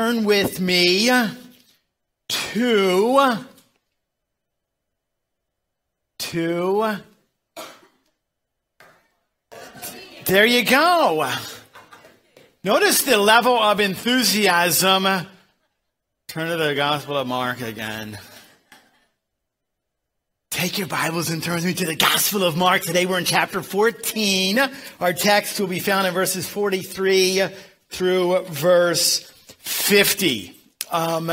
Turn with me to, to, there you go. Notice the level of enthusiasm. Turn to the Gospel of Mark again. Take your Bibles and turn with me to the Gospel of Mark. Today we're in chapter 14. Our text will be found in verses 43 through verse 50. Um,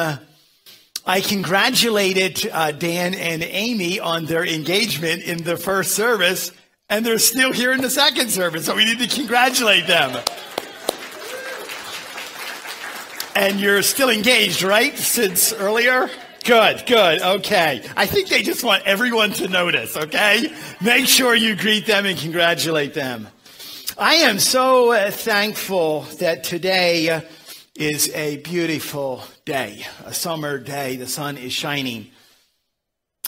I congratulated uh, Dan and Amy on their engagement in the first service, and they're still here in the second service, so we need to congratulate them. And you're still engaged, right? Since earlier? Good, good, okay. I think they just want everyone to notice, okay? Make sure you greet them and congratulate them. I am so uh, thankful that today uh, is a beautiful day, a summer day. The sun is shining.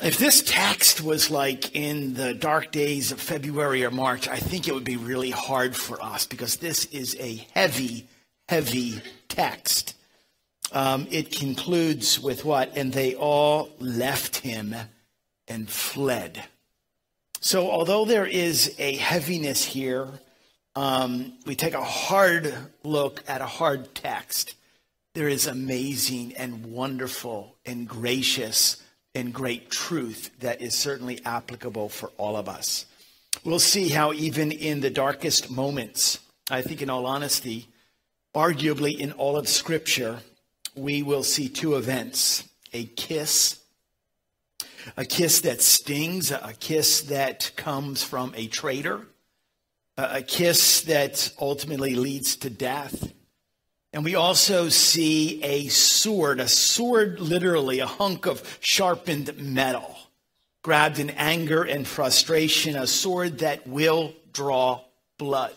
If this text was like in the dark days of February or March, I think it would be really hard for us because this is a heavy, heavy text. Um, it concludes with what? And they all left him and fled. So, although there is a heaviness here, um, we take a hard look at a hard text, there is amazing and wonderful and gracious and great truth that is certainly applicable for all of us. We'll see how, even in the darkest moments, I think, in all honesty, arguably in all of Scripture, we will see two events a kiss, a kiss that stings, a kiss that comes from a traitor a kiss that ultimately leads to death. And we also see a sword, a sword literally, a hunk of sharpened metal, grabbed in anger and frustration, a sword that will draw blood.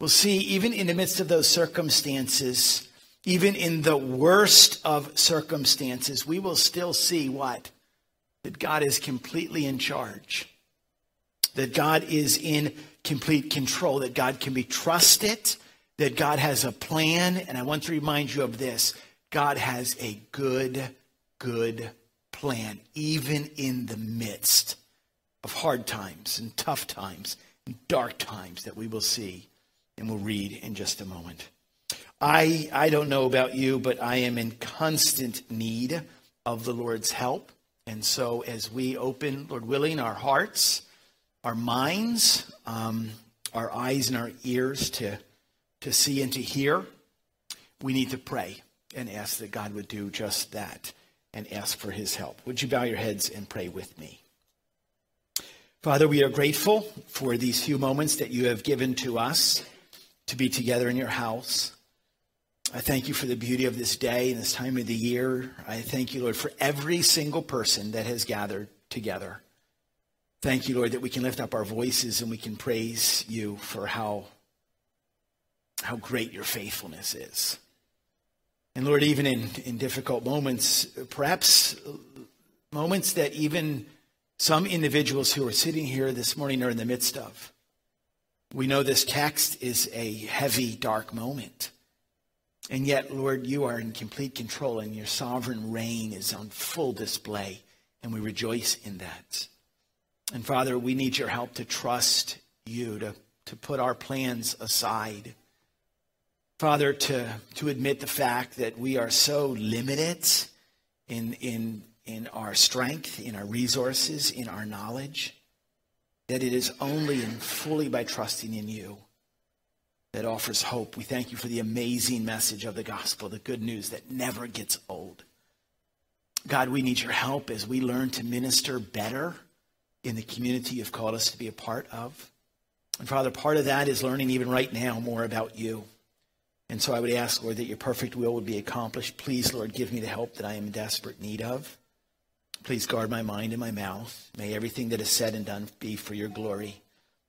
We'll see, even in the midst of those circumstances, even in the worst of circumstances, we will still see what? That God is completely in charge that God is in complete control, that God can be trusted, that God has a plan. And I want to remind you of this God has a good, good plan, even in the midst of hard times and tough times and dark times that we will see and we'll read in just a moment. I, I don't know about you, but I am in constant need of the Lord's help. And so, as we open, Lord willing, our hearts, our minds, um, our eyes, and our ears to, to see and to hear, we need to pray and ask that God would do just that and ask for his help. Would you bow your heads and pray with me? Father, we are grateful for these few moments that you have given to us to be together in your house. I thank you for the beauty of this day and this time of the year. I thank you, Lord, for every single person that has gathered together. Thank you, Lord, that we can lift up our voices and we can praise you for how, how great your faithfulness is. And Lord, even in, in difficult moments, perhaps moments that even some individuals who are sitting here this morning are in the midst of. We know this text is a heavy, dark moment. And yet, Lord, you are in complete control and your sovereign reign is on full display. And we rejoice in that. And Father, we need your help to trust you, to, to put our plans aside. Father, to, to admit the fact that we are so limited in, in, in our strength, in our resources, in our knowledge, that it is only and fully by trusting in you that offers hope. We thank you for the amazing message of the gospel, the good news that never gets old. God, we need your help as we learn to minister better in the community you've called us to be a part of. And Father, part of that is learning even right now more about you. And so I would ask, Lord, that your perfect will would be accomplished. Please, Lord, give me the help that I am in desperate need of. Please guard my mind and my mouth. May everything that is said and done be for your glory.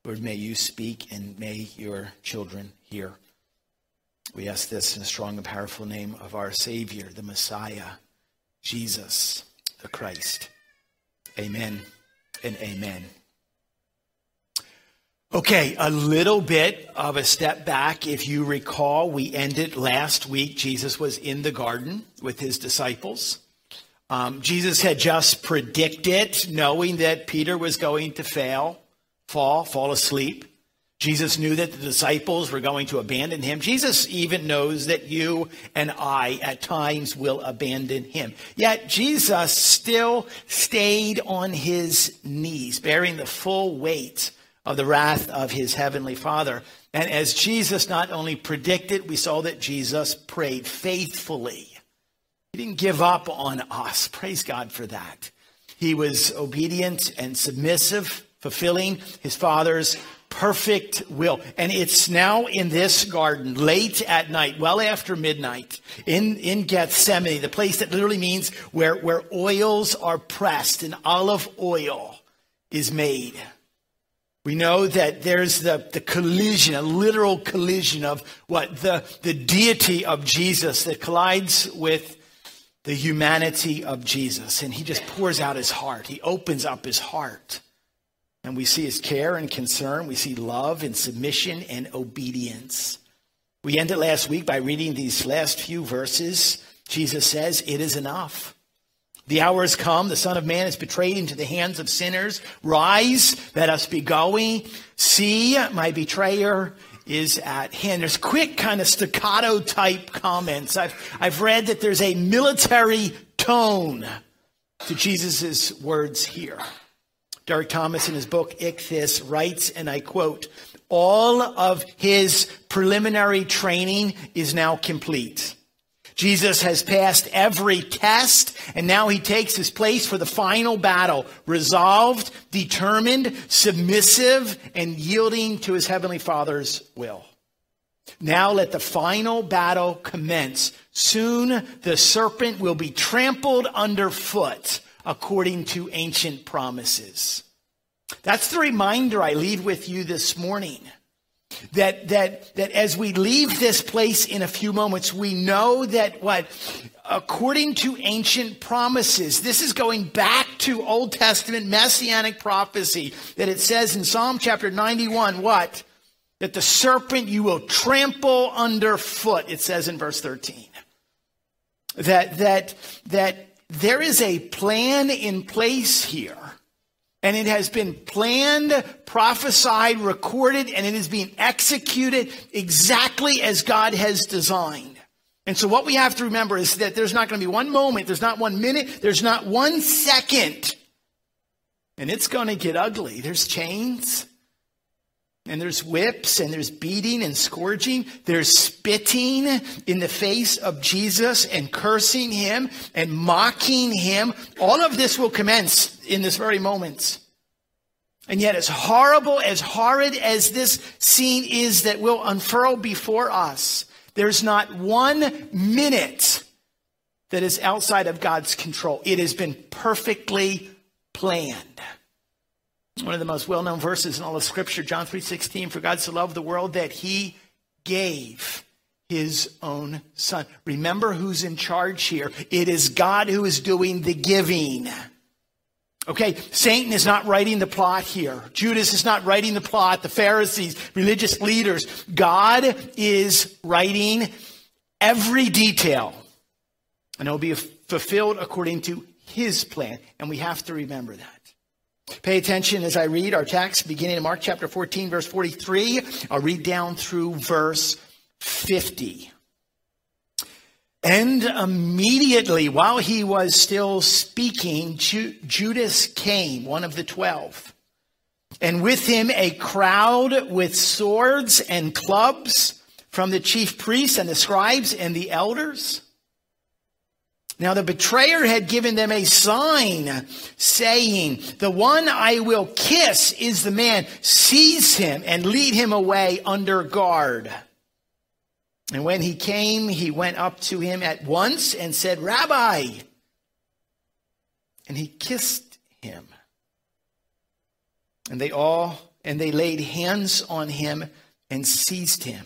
Lord, may you speak and may your children hear. We ask this in the strong and powerful name of our Savior, the Messiah, Jesus, the Christ. Amen and amen. Okay, a little bit of a step back. If you recall, we ended last week. Jesus was in the garden with his disciples. Um, Jesus had just predicted, knowing that Peter was going to fail, fall, fall asleep. Jesus knew that the disciples were going to abandon him. Jesus even knows that you and I at times will abandon him. Yet Jesus still stayed on his knees, bearing the full weight of the wrath of his heavenly Father. And as Jesus not only predicted, we saw that Jesus prayed faithfully. He didn't give up on us. Praise God for that. He was obedient and submissive, fulfilling his Father's perfect will. And it's now in this garden, late at night, well after midnight, in, in Gethsemane, the place that literally means where, where oils are pressed and olive oil is made. We know that there's the, the collision, a literal collision of what? The, the deity of Jesus that collides with the humanity of Jesus. And he just pours out his heart. He opens up his heart. And we see his care and concern. We see love and submission and obedience. We ended last week by reading these last few verses. Jesus says, It is enough. The hour has come. The Son of Man is betrayed into the hands of sinners. Rise, let us be going. See, my betrayer is at hand. There's quick kind of staccato type comments. I've, I've read that there's a military tone to Jesus' words here. Derek Thomas in his book Ichthys writes, and I quote, all of his preliminary training is now complete. Jesus has passed every test, and now he takes his place for the final battle, resolved, determined, submissive, and yielding to his heavenly Father's will. Now let the final battle commence. Soon the serpent will be trampled underfoot according to ancient promises. That's the reminder I leave with you this morning. That that that as we leave this place in a few moments we know that what according to ancient promises this is going back to old testament messianic prophecy that it says in psalm chapter 91 what? That the serpent you will trample underfoot it says in verse 13 that that that there is a plan in place here and it has been planned, prophesied, recorded, and it is being executed exactly as God has designed. And so what we have to remember is that there's not going to be one moment, there's not one minute, there's not one second. And it's going to get ugly. There's chains, and there's whips, and there's beating and scourging. There's spitting in the face of Jesus and cursing him and mocking him. All of this will commence in this very moment. And yet, as horrible, as horrid as this scene is that will unfurl before us, there's not one minute that is outside of God's control. It has been perfectly planned. One of the most well-known verses in all of Scripture, John 3.16, for God so loved the world that he gave his own son. Remember who's in charge here. It is God who is doing the giving. Okay, Satan is not writing the plot here. Judas is not writing the plot. The Pharisees, religious leaders. God is writing every detail. And it will be fulfilled according to his plan. And we have to remember that. Pay attention as I read our text beginning in Mark chapter 14, verse 43. I'll read down through verse 50. And immediately, while he was still speaking, Ju- Judas came, one of the twelve, and with him a crowd with swords and clubs from the chief priests and the scribes and the elders. Now the betrayer had given them a sign saying, the one I will kiss is the man. Seize him and lead him away under guard. And when he came, he went up to him at once and said, Rabbi. And he kissed him. And they all, and they laid hands on him and seized him.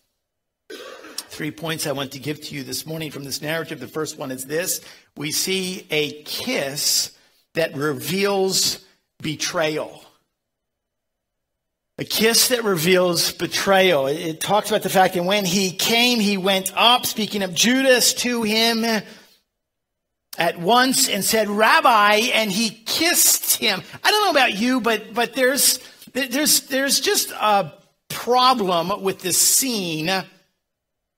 Three points I want to give to you this morning from this narrative. The first one is this we see a kiss that reveals betrayal. A kiss that reveals betrayal. It, talks about the fact that when he came, he went up, speaking of Judas, to him at once and said, Rabbi, and he kissed him. I don't know about you, but, but there's, there's, there's just a problem with this scene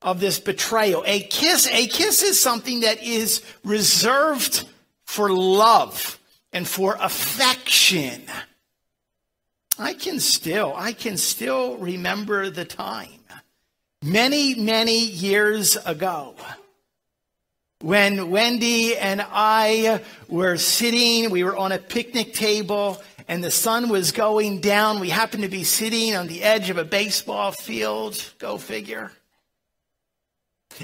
of this betrayal. A kiss, a kiss is something that is reserved for love and for affection. I can still, I can still remember the time many, many years ago when Wendy and I were sitting, we were on a picnic table and the sun was going down. We happened to be sitting on the edge of a baseball field. Go figure.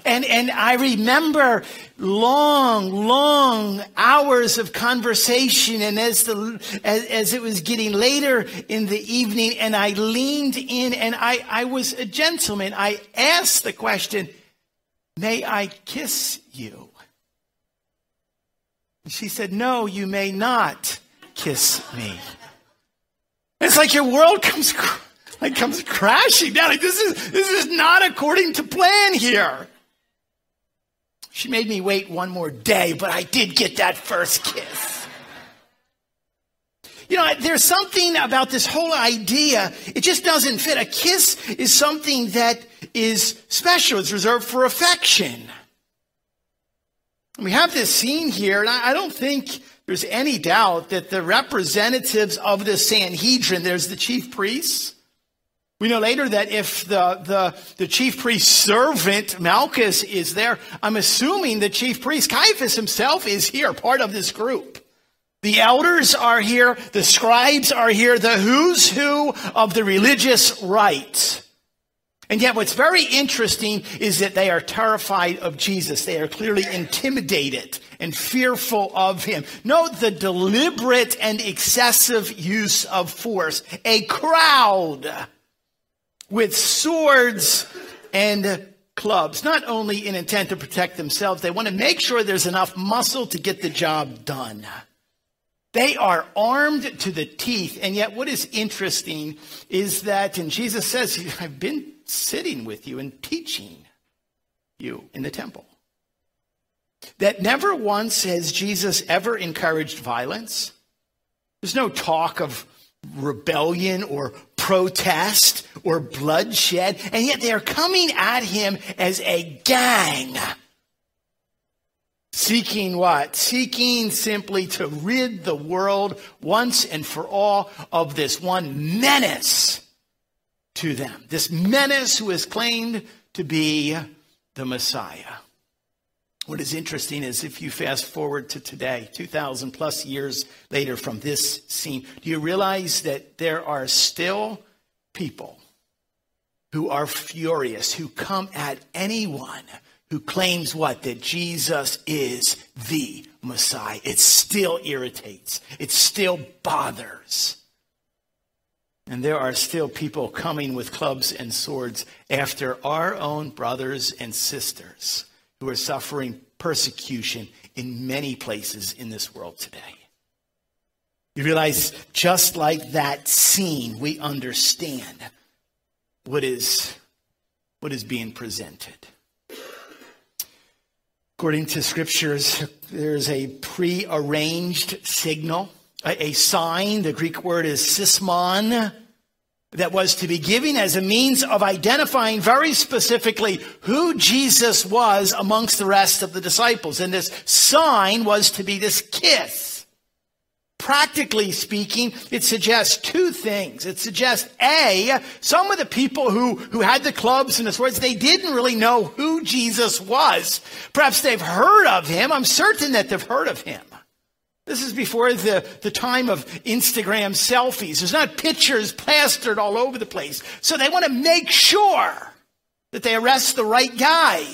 And, and I remember long, long hours of conversation. And as the, as, as it was getting later in the evening and I leaned in and I, I was a gentleman, I asked the question, may I kiss you? She said, no, you may not kiss me. It's like your world comes, like comes crashing down. Like this is, this is not according to plan here. She made me wait one more day, but I did get that first kiss. You know, there's something about this whole idea. It just doesn't fit. A kiss is something that is special. It's reserved for affection. We have this scene here, and I don't think there's any doubt that the representatives of the Sanhedrin, there's the chief priests, we know later that if the, the, the chief priest's servant, Malchus, is there, I'm assuming the chief priest, Caiaphas himself, is here, part of this group. The elders are here, the scribes are here, the who's who of the religious right. And yet what's very interesting is that they are terrified of Jesus. They are clearly intimidated and fearful of him. Note the deliberate and excessive use of force. A crowd with swords and clubs, not only in intent to protect themselves, they want to make sure there's enough muscle to get the job done. They are armed to the teeth. And yet, what is interesting is that, and Jesus says, I've been sitting with you and teaching you in the temple. That never once has Jesus ever encouraged violence. There's no talk of rebellion or protest or bloodshed, and yet they are coming at him as a gang. Seeking what? Seeking simply to rid the world once and for all of this one menace to them. This menace who is claimed to be the Messiah. What is interesting is if you fast forward to today, 2,000 plus years later from this scene, do you realize that there are still people who are furious, who come at anyone who claims what? That Jesus is the Messiah. It still irritates, it still bothers. And there are still people coming with clubs and swords after our own brothers and sisters who are suffering persecution in many places in this world today. You realize, just like that scene, we understand what is, what is being presented. According to scriptures, there's a prearranged signal, a, a sign. The Greek word is sismon that was to be given as a means of identifying very specifically who Jesus was amongst the rest of the disciples. And this sign was to be this kiss. Practically speaking, it suggests two things. It suggests A, some of the people who, who had the clubs and the swords, they didn't really know who Jesus was. Perhaps they've heard of him. I'm certain that they've heard of him. This is before the, the time of Instagram selfies. There's not pictures plastered all over the place. So they want to make sure that they arrest the right guy.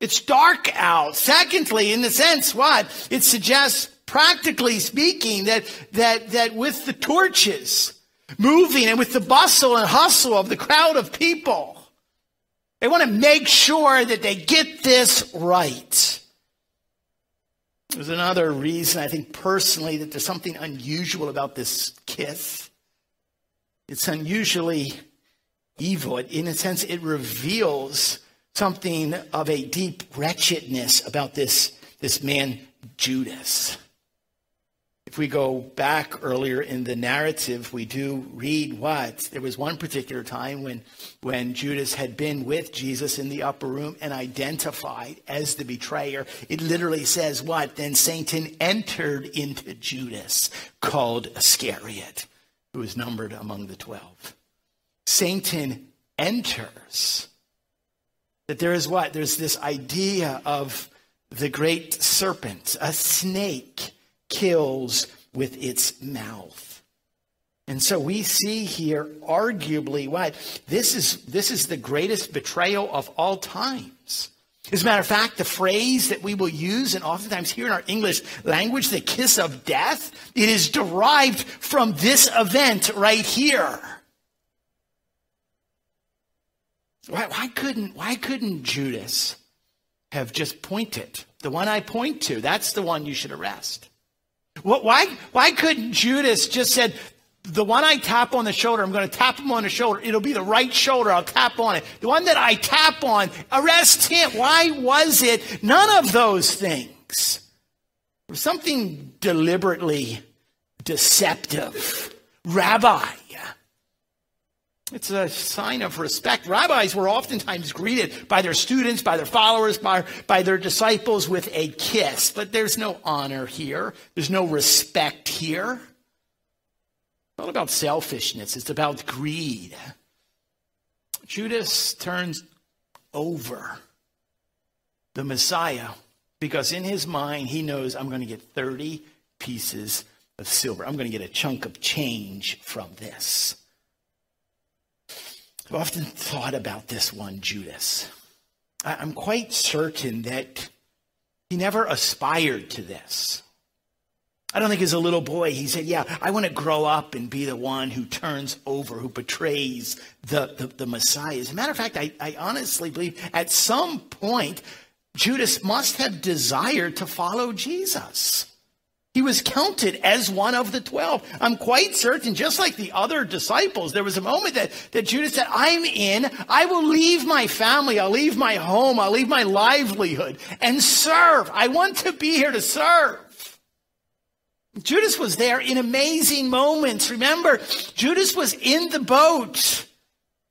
It's dark out. Secondly, in the sense, what? It suggests, practically speaking, that, that, that with the torches moving and with the bustle and hustle of the crowd of people, they want to make sure that they get this right. There's another reason, I think personally, that there's something unusual about this kiss. It's unusually evil. In a sense, it reveals something of a deep wretchedness about this, this man, Judas. If we go back earlier in the narrative, we do read what? There was one particular time when, when Judas had been with Jesus in the upper room and identified as the betrayer. It literally says what? Then Satan entered into Judas, called Iscariot, who was numbered among the twelve. Satan enters. That there is what? There's this idea of the great serpent, a snake kills with its mouth. And so we see here, arguably, what this is this is the greatest betrayal of all times. As a matter of fact, the phrase that we will use, and oftentimes here in our English language, the kiss of death, it is derived from this event right here. Why, why couldn't why couldn't Judas have just pointed? The one I point to, that's the one you should arrest. Why, why couldn't Judas just said, the one I tap on the shoulder, I'm going to tap him on the shoulder. It'll be the right shoulder. I'll tap on it. The one that I tap on, arrest him. Why was it none of those things? Something deliberately deceptive. Rabbi, it's a sign of respect. Rabbis were oftentimes greeted by their students, by their followers, by, by their disciples with a kiss. But there's no honor here, there's no respect here. It's not about selfishness, it's about greed. Judas turns over the Messiah because in his mind he knows I'm going to get 30 pieces of silver. I'm going to get a chunk of change from this. I've often thought about this one, Judas. I'm quite certain that he never aspired to this. I don't think as a little boy he said, Yeah, I want to grow up and be the one who turns over, who betrays the, the, the Messiah. As a matter of fact, I, I honestly believe at some point, Judas must have desired to follow Jesus. He was counted as one of the 12. I'm quite certain, just like the other disciples, there was a moment that, that Judas said, I'm in. I will leave my family. I'll leave my home. I'll leave my livelihood and serve. I want to be here to serve. Judas was there in amazing moments. Remember, Judas was in the boat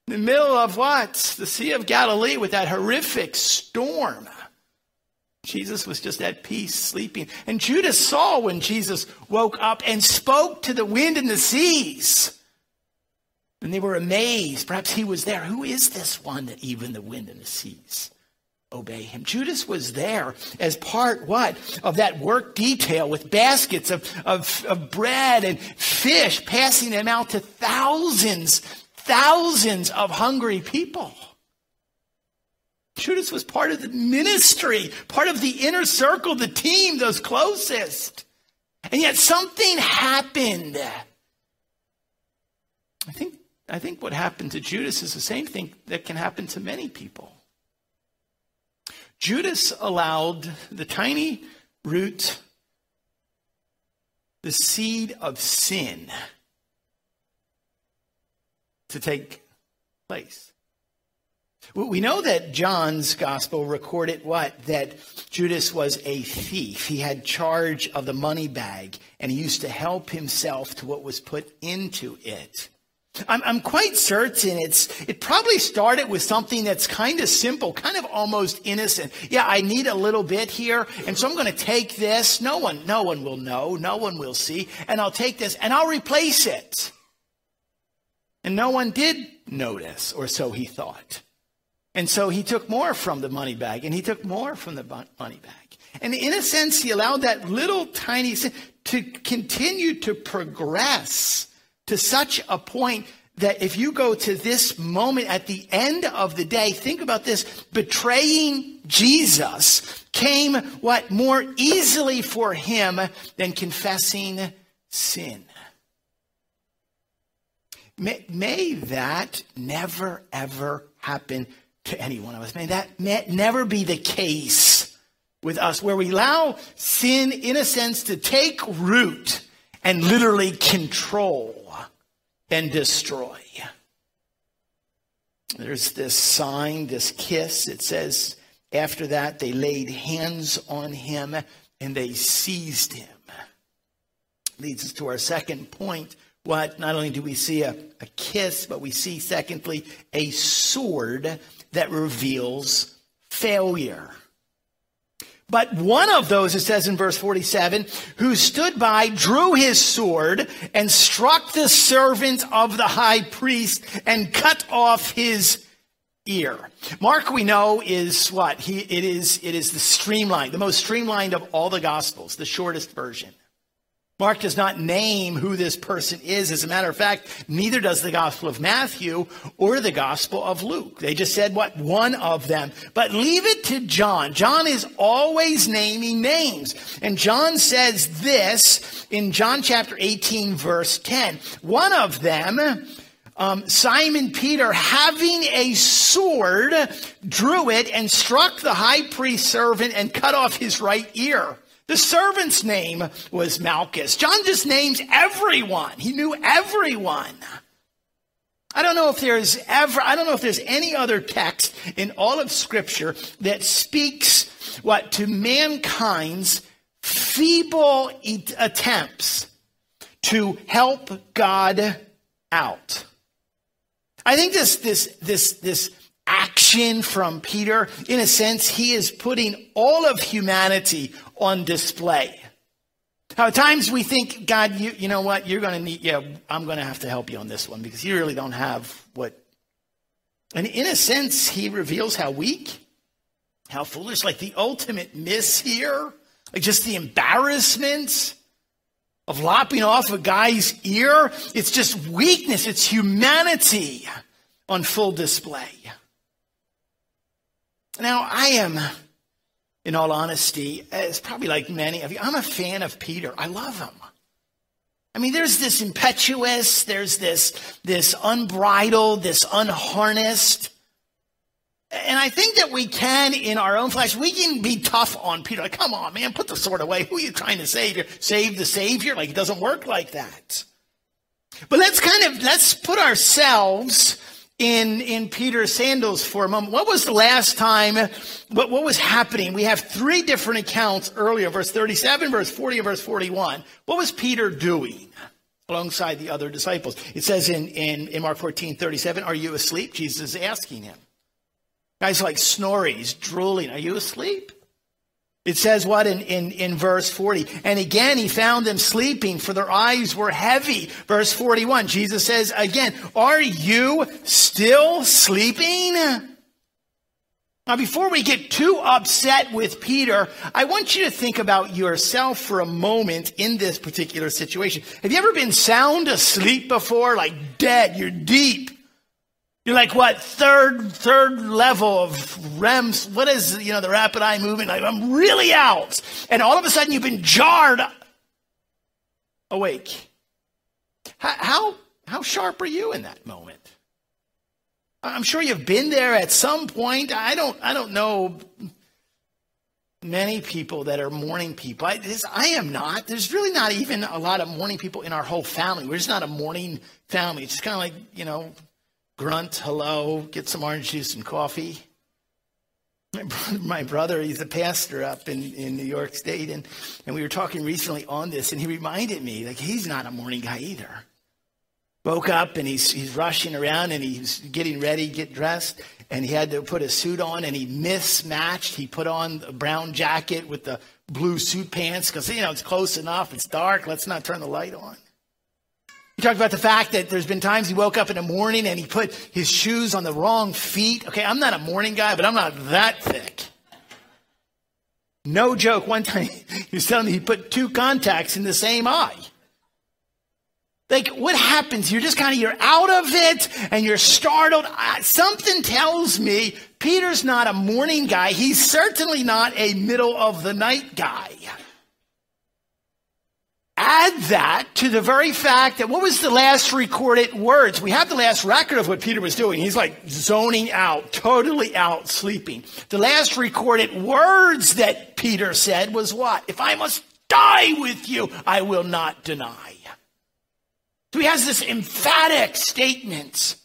in the middle of what? The Sea of Galilee with that horrific storm. Jesus was just at peace, sleeping. And Judas saw when Jesus woke up and spoke to the wind and the seas. And they were amazed. Perhaps he was there. Who is this one that even the wind and the seas obey him? Judas was there as part, what? Of that work detail with baskets of, of, of bread and fish, passing them out to thousands, thousands of hungry people. Judas was part of the ministry, part of the inner circle, the team, those closest. And yet something happened. I think, I think what happened to Judas is the same thing that can happen to many people. Judas allowed the tiny root, the seed of sin, to take place. We know that John's gospel recorded what? That Judas was a thief. He had charge of the money bag and he used to help himself to what was put into it. I'm, I'm quite certain it's, it probably started with something that's kind of simple, kind of almost innocent. Yeah, I need a little bit here. And so I'm going to take this. No one, no one will know. No one will see. And I'll take this and I'll replace it. And no one did notice, or so he thought. And so he took more from the money bag and he took more from the money bag. And in a sense, he allowed that little tiny sin to continue to progress to such a point that if you go to this moment at the end of the day, think about this betraying Jesus came what more easily for him than confessing sin. May, may that never ever happen to any one of us. May that never be the case with us, where we allow sin, in a sense, to take root and literally control and destroy. There's this sign, this kiss. It says, after that, they laid hands on him and they seized him. Leads us to our second point. What not only do we see a, a kiss, but we see, secondly, a sword that reveals failure. But one of those, it says in verse 47, who stood by, drew his sword and struck the servant of the high priest and cut off his ear. Mark, we know, is what? He, it is, it is the streamlined, the most streamlined of all the gospels, the shortest version. Mark does not name who this person is. As a matter of fact, neither does the Gospel of Matthew or the Gospel of Luke. They just said what one of them. But leave it to John. John is always naming names. And John says this in John chapter 18, verse 10. One of them, um, Simon Peter, having a sword, drew it and struck the high priest's servant and cut off his right ear. The servant's name was Malchus. John just names everyone. He knew everyone. I don't know if there's ever, I don't know if there's any other text in all of Scripture that speaks what to mankind's feeble attempts to help God out. I think this, this, this, this action from Peter, in a sense, he is putting all of humanity on display. How at times we think, God, you, you know what, you're going to need, yeah, I'm going to have to help you on this one because you really don't have what. And in a sense, he reveals how weak, how foolish, like the ultimate miss here, like just the embarrassment of lopping off a guy's ear. It's just weakness, it's humanity on full display. Now, I am in all honesty, it's probably like many of you, I'm a fan of Peter. I love him. I mean, there's this impetuous, there's this, this unbridled, this unharnessed. And I think that we can, in our own flesh, we can be tough on Peter. Like, come on, man, put the sword away. Who are you trying to save? You Save the Savior? Like, it doesn't work like that. But let's kind of, let's put ourselves in, in Peter's sandals for a moment. What was the last time, what, what was happening? We have three different accounts earlier, verse 37, verse 40, and verse 41. What was Peter doing alongside the other disciples? It says in, in, in Mark 14, 37, are you asleep? Jesus is asking him. Guys like snoring, he's drooling. Are you asleep? It says what in, in, in verse 40? And again, he found them sleeping for their eyes were heavy. Verse 41, Jesus says again, are you still sleeping? Now, before we get too upset with Peter, I want you to think about yourself for a moment in this particular situation. Have you ever been sound asleep before? Like dead, you're deep. You're like what third third level of REMs? What is you know the rapid eye movement? Like, I'm really out, and all of a sudden you've been jarred awake. How, how sharp are you in that moment? I'm sure you've been there at some point. I don't I don't know many people that are morning people. I, this, I am not. There's really not even a lot of morning people in our whole family. We're just not a morning family. It's kind of like you know grunt, hello, get some orange juice and coffee. My brother, he's a pastor up in, in New York State, and, and we were talking recently on this, and he reminded me, like, he's not a morning guy either. Woke up and he's, he's rushing around and he's getting ready, get dressed, and he had to put a suit on and he mismatched. He put on a brown jacket with the blue suit pants because, you know, it's close enough, it's dark, let's not turn the light on. He talked about the fact that there's been times he woke up in the morning and he put his shoes on the wrong feet. Okay, I'm not a morning guy, but I'm not that thick. No joke. One time he was telling me he put two contacts in the same eye. Like, what happens? You're just kind of, you're out of it and you're startled. Something tells me Peter's not a morning guy. He's certainly not a middle of the night guy. Add that to the very fact that what was the last recorded words? We have the last record of what Peter was doing. He's like zoning out, totally out, sleeping. The last recorded words that Peter said was what? If I must die with you, I will not deny. So he has this emphatic statement.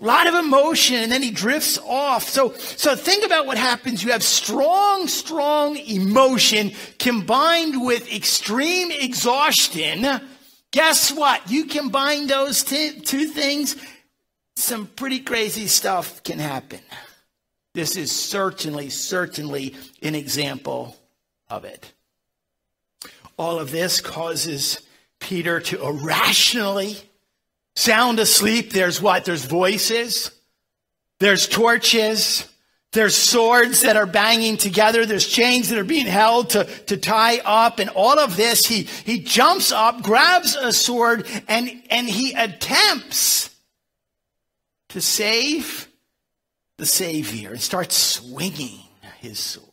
A lot of emotion, and then he drifts off. So, so think about what happens. You have strong, strong emotion combined with extreme exhaustion. Guess what? You combine those t- two things, some pretty crazy stuff can happen. This is certainly, certainly an example of it. All of this causes Peter to irrationally sound asleep. There's what? There's voices. There's torches. There's swords that are banging together. There's chains that are being held to, to tie up. And all of this, he, he jumps up, grabs a sword, and, and he attempts to save the Savior and starts swinging his sword.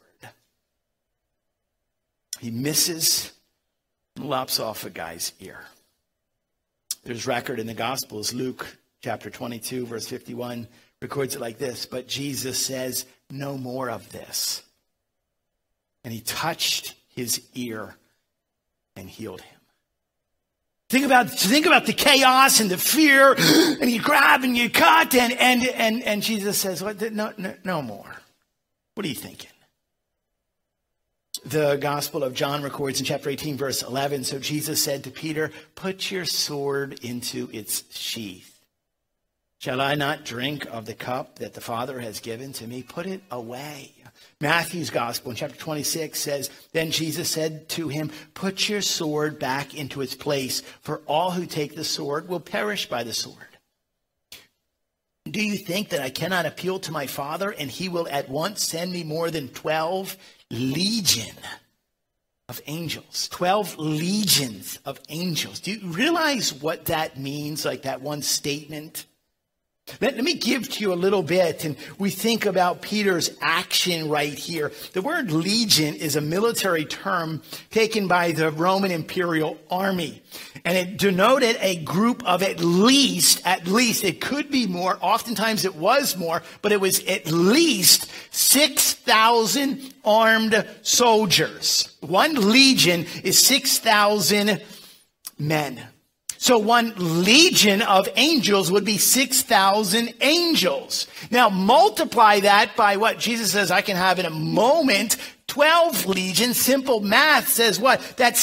He misses and lops off a guy's ear. There's record in the Gospels, Luke chapter 22, verse 51 records it like this But Jesus says, No more of this. And he touched his ear and healed him. Think about, think about the chaos and the fear, and you grab and you cut, and, and, and, and Jesus says, what, no, no, no more. What are you thinking? The Gospel of John records in chapter 18, verse 11. So Jesus said to Peter, Put your sword into its sheath. Shall I not drink of the cup that the Father has given to me? Put it away. Matthew's Gospel in chapter 26 says, Then Jesus said to him, Put your sword back into its place, for all who take the sword will perish by the sword. Do you think that I cannot appeal to my Father and he will at once send me more than 12 legion of angels? 12 legions of angels. Do you realize what that means, like that one statement? Let, let, me give to you a little bit, and we think about Peter's action right here. The word legion is a military term taken by the Roman imperial army, and it denoted a group of at least, at least, it could be more, oftentimes it was more, but it was at least 6,000 armed soldiers. One legion is 6,000 men. So one legion of angels would be 6,000 angels. Now multiply that by what Jesus says I can have in a moment. 12 legions, simple math says what? That's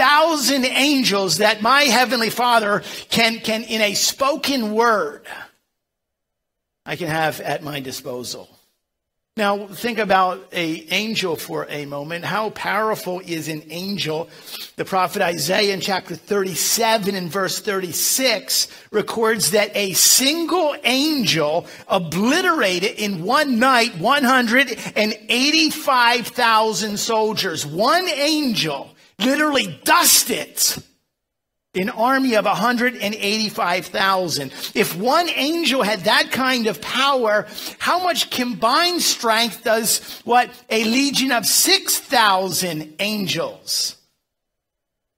72,000 angels that my heavenly father can, can in a spoken word, I can have at my disposal. Now, think about a angel for a moment. How powerful is an angel? The prophet Isaiah in chapter 37 and verse 36 records that a single angel obliterated in one night 185,000 soldiers. One angel literally dust it. an army of 185,000. If one angel had that kind of power, how much combined strength does what a legion of 6,000 angels?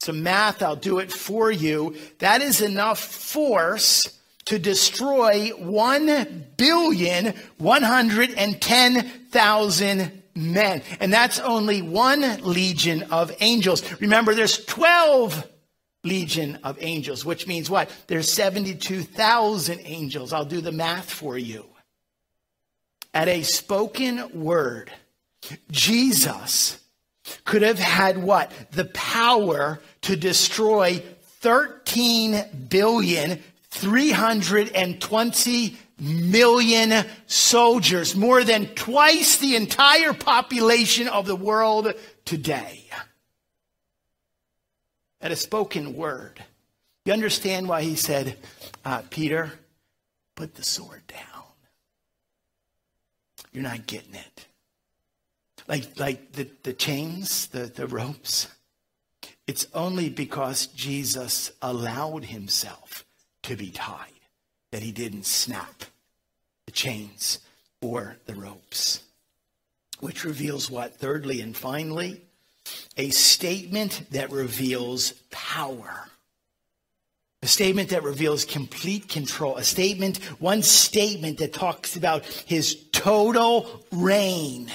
Some math, I'll do it for you. That is enough force to destroy 1 billion 110,000 men. And that's only one legion of angels. Remember, there's 12 legion of angels, which means what? There's 72,000 angels. I'll do the math for you. At a spoken word, Jesus could have had what? The power to destroy 13 billion 320 million soldiers, more than twice the entire population of the world today. at a spoken word. You understand why he said, uh, Peter, put the sword down. You're not getting it. Like, like the, the chains, the, the ropes. It's only because Jesus allowed himself to be tied that he didn't snap the chains or the ropes. Which reveals what? Thirdly and finally, a statement that reveals power. A statement that reveals complete control. A statement, one statement that talks about his total reign.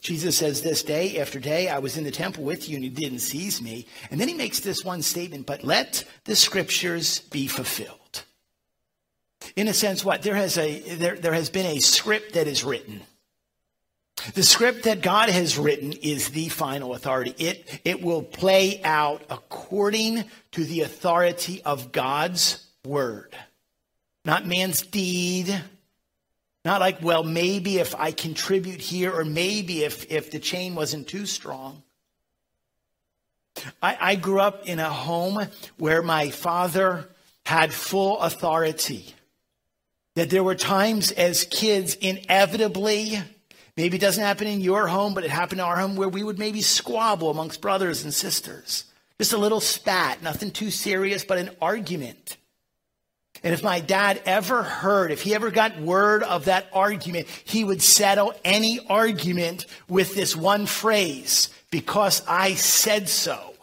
Jesus says, This day after day, I was in the temple with you and you didn't seize me. And then he makes this one statement, but let the scriptures be fulfilled. In a sense, what? There has, a, there, there has been a script that is written. The script that God has written is the final authority. It, it will play out according to the authority of God's word, not man's deed. Not like, well, maybe if I contribute here, or maybe if, if the chain wasn't too strong. I, I grew up in a home where my father had full authority. That there were times as kids, inevitably, Maybe it doesn't happen in your home, but it happened in our home where we would maybe squabble amongst brothers and sisters. Just a little spat, nothing too serious, but an argument. And if my dad ever heard, if he ever got word of that argument, he would settle any argument with this one phrase, because I said so.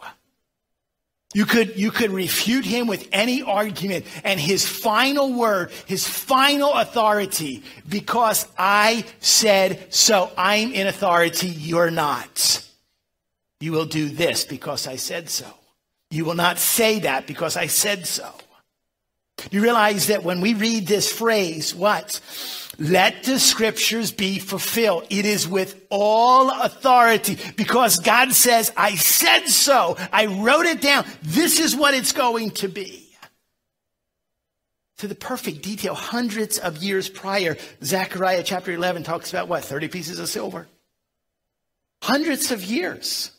You could, you could refute him with any argument and his final word, his final authority, because I said so. I'm in authority. You're not. You will do this because I said so. You will not say that because I said so. You realize that when we read this phrase, what? Let the scriptures be fulfilled. It is with all authority because God says, I said so. I wrote it down. This is what it's going to be. To the perfect detail, hundreds of years prior, Zechariah chapter 11 talks about what? 30 pieces of silver. Hundreds of years.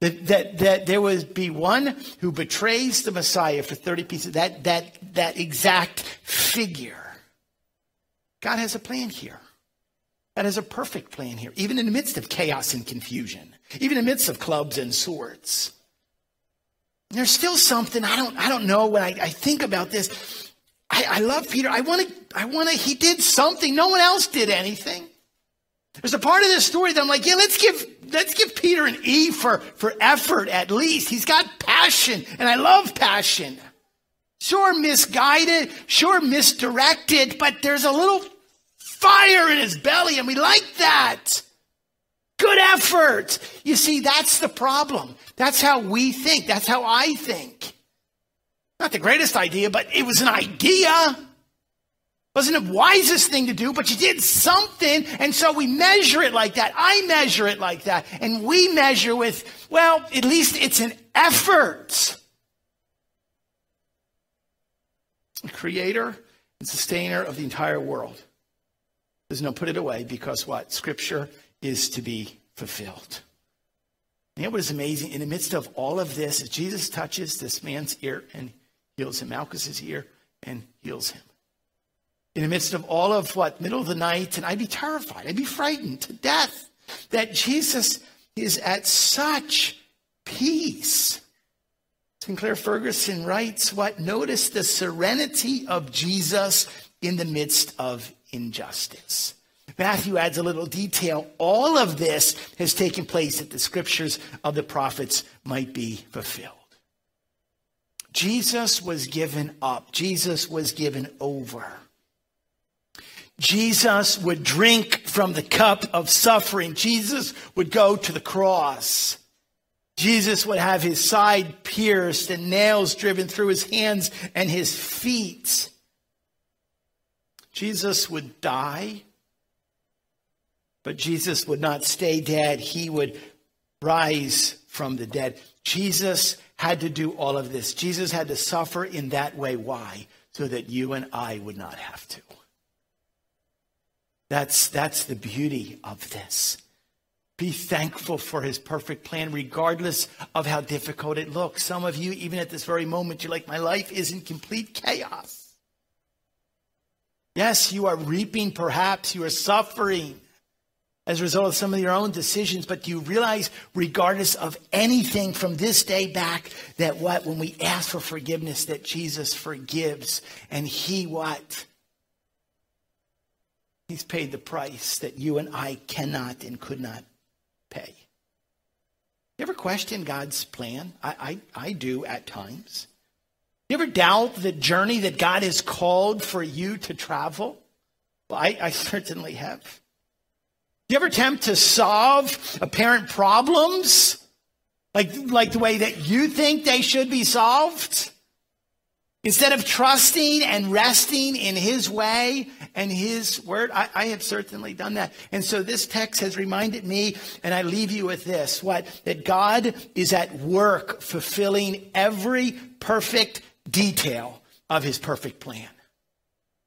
That, that, that there would be one who betrays the Messiah for 30 pieces, that, that, that exact figure. God has a plan here. God has a perfect plan here, even in the midst of chaos and confusion, even in the midst of clubs and swords. There's still something I don't I don't know when I, I think about this. I, I love Peter. I want to I want to he did something. No one else did anything. There's a part of this story that I'm like, yeah, let's give let's give Peter an E for, for effort at least. He's got passion, and I love passion. Sure, misguided, sure, misdirected, but there's a little fire in his belly, and we like that. Good effort. You see, that's the problem. That's how we think. That's how I think. Not the greatest idea, but it was an idea. Wasn't the wisest thing to do, but you did something, and so we measure it like that. I measure it like that. And we measure with, well, at least it's an effort. Creator and sustainer of the entire world. There's no put it away because what? Scripture is to be fulfilled. And what is amazing? In the midst of all of this, Jesus touches this man's ear and heals him, Malchus's ear and heals him. In the midst of all of what, middle of the night, and I'd be terrified, I'd be frightened to death that Jesus is at such peace. Sinclair Ferguson writes, What? Notice the serenity of Jesus in the midst of injustice. Matthew adds a little detail. All of this has taken place that the scriptures of the prophets might be fulfilled. Jesus was given up, Jesus was given over. Jesus would drink from the cup of suffering. Jesus would go to the cross. Jesus would have his side pierced and nails driven through his hands and his feet. Jesus would die, but Jesus would not stay dead. He would rise from the dead. Jesus had to do all of this. Jesus had to suffer in that way. Why? So that you and I would not have to. That's, that's the beauty of this. Be thankful for his perfect plan, regardless of how difficult it looks. Some of you, even at this very moment, you're like, my life is in complete chaos. Yes, you are reaping, perhaps, you are suffering as a result of some of your own decisions, but do you realize, regardless of anything from this day back, that what, when we ask for forgiveness, that Jesus forgives and he what? He's paid the price that you and I cannot and could not pay. You ever question God's plan? I, I, I do at times. You ever doubt the journey that God has called for you to travel? Well, I, I certainly have. You ever attempt to solve apparent problems like, like the way that you think they should be solved? Instead of trusting and resting in his way and his word, I, I, have certainly done that. And so this text has reminded me, and I leave you with this, what? That God is at work fulfilling every perfect detail of his perfect plan.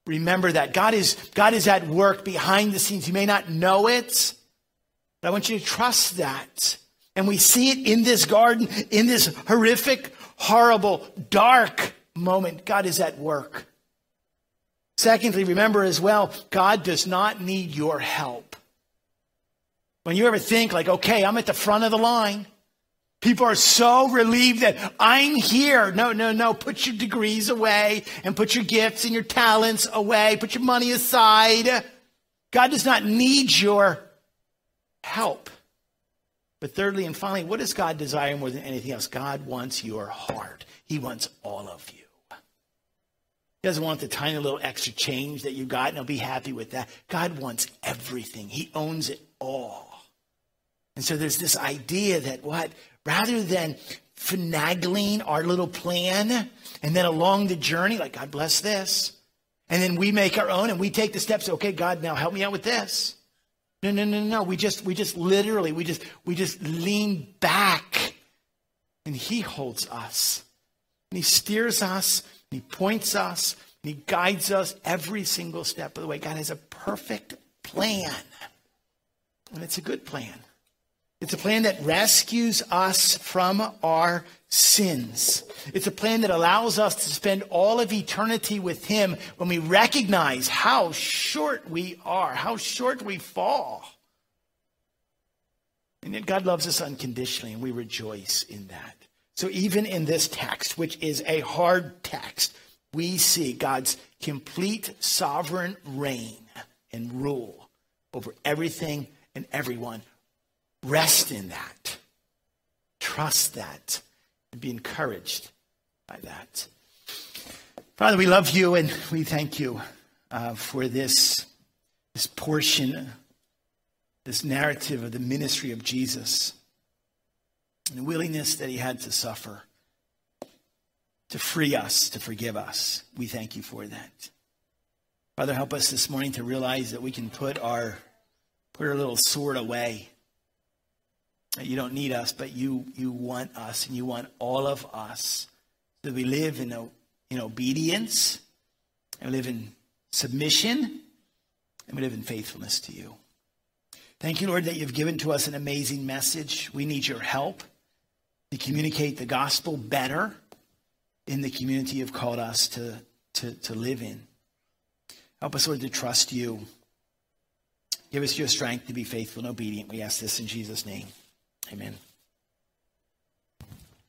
Remember that. God is, God is at work behind the scenes. You may not know it, but I want you to trust that. And we see it in this garden, in this horrific, horrible, dark moment, God is at work. Secondly, remember as well, God does not need your help. When you ever think, like, okay, I'm at the front of the line, people are so relieved that I'm here. No, no, no. Put your degrees away and put your gifts and your talents away. Put your money aside. God does not need your help. But thirdly and finally, what does God desire more than anything else? God wants your heart. He wants all of you. He doesn't want the tiny little extra change that you got, and he'll be happy with that. God wants everything. He owns it all. And so there's this idea that what? Rather than finagling our little plan and then along the journey, like, God bless this. And then we make our own and we take the steps. Okay, God, now help me out with this. No, no, no, no. We just, we just literally, we just, we just lean back and he holds us and he steers us he points us, He guides us every single step of the way. God has a perfect plan. And it's a good plan. It's a plan that rescues us from our sins. It's a plan that allows us to spend all of eternity with Him when we recognize how short we are, how short we fall. And yet God loves us unconditionally, and we rejoice in that. So even in this text, which is a hard text, we see God's complete sovereign reign and rule over everything and everyone. Rest in that. Trust that. And be encouraged by that. Father, we love you and we thank you uh, for this, this portion, this narrative of the ministry of Jesus and the willingness that he had to suffer to free us, to forgive us. We thank you for that. Father, help us this morning to realize that we can put our put our little sword away. You don't need us, but you you want us and you want all of us. That we live in, in obedience and live in submission and we live in faithfulness to you. Thank you, Lord, that you've given to us an amazing message. We need your help to communicate the gospel better in the community you've called us to, to, to live in. Help us, Lord, to trust you. Give us your strength to be faithful and obedient. We ask this in Jesus' name. Amen.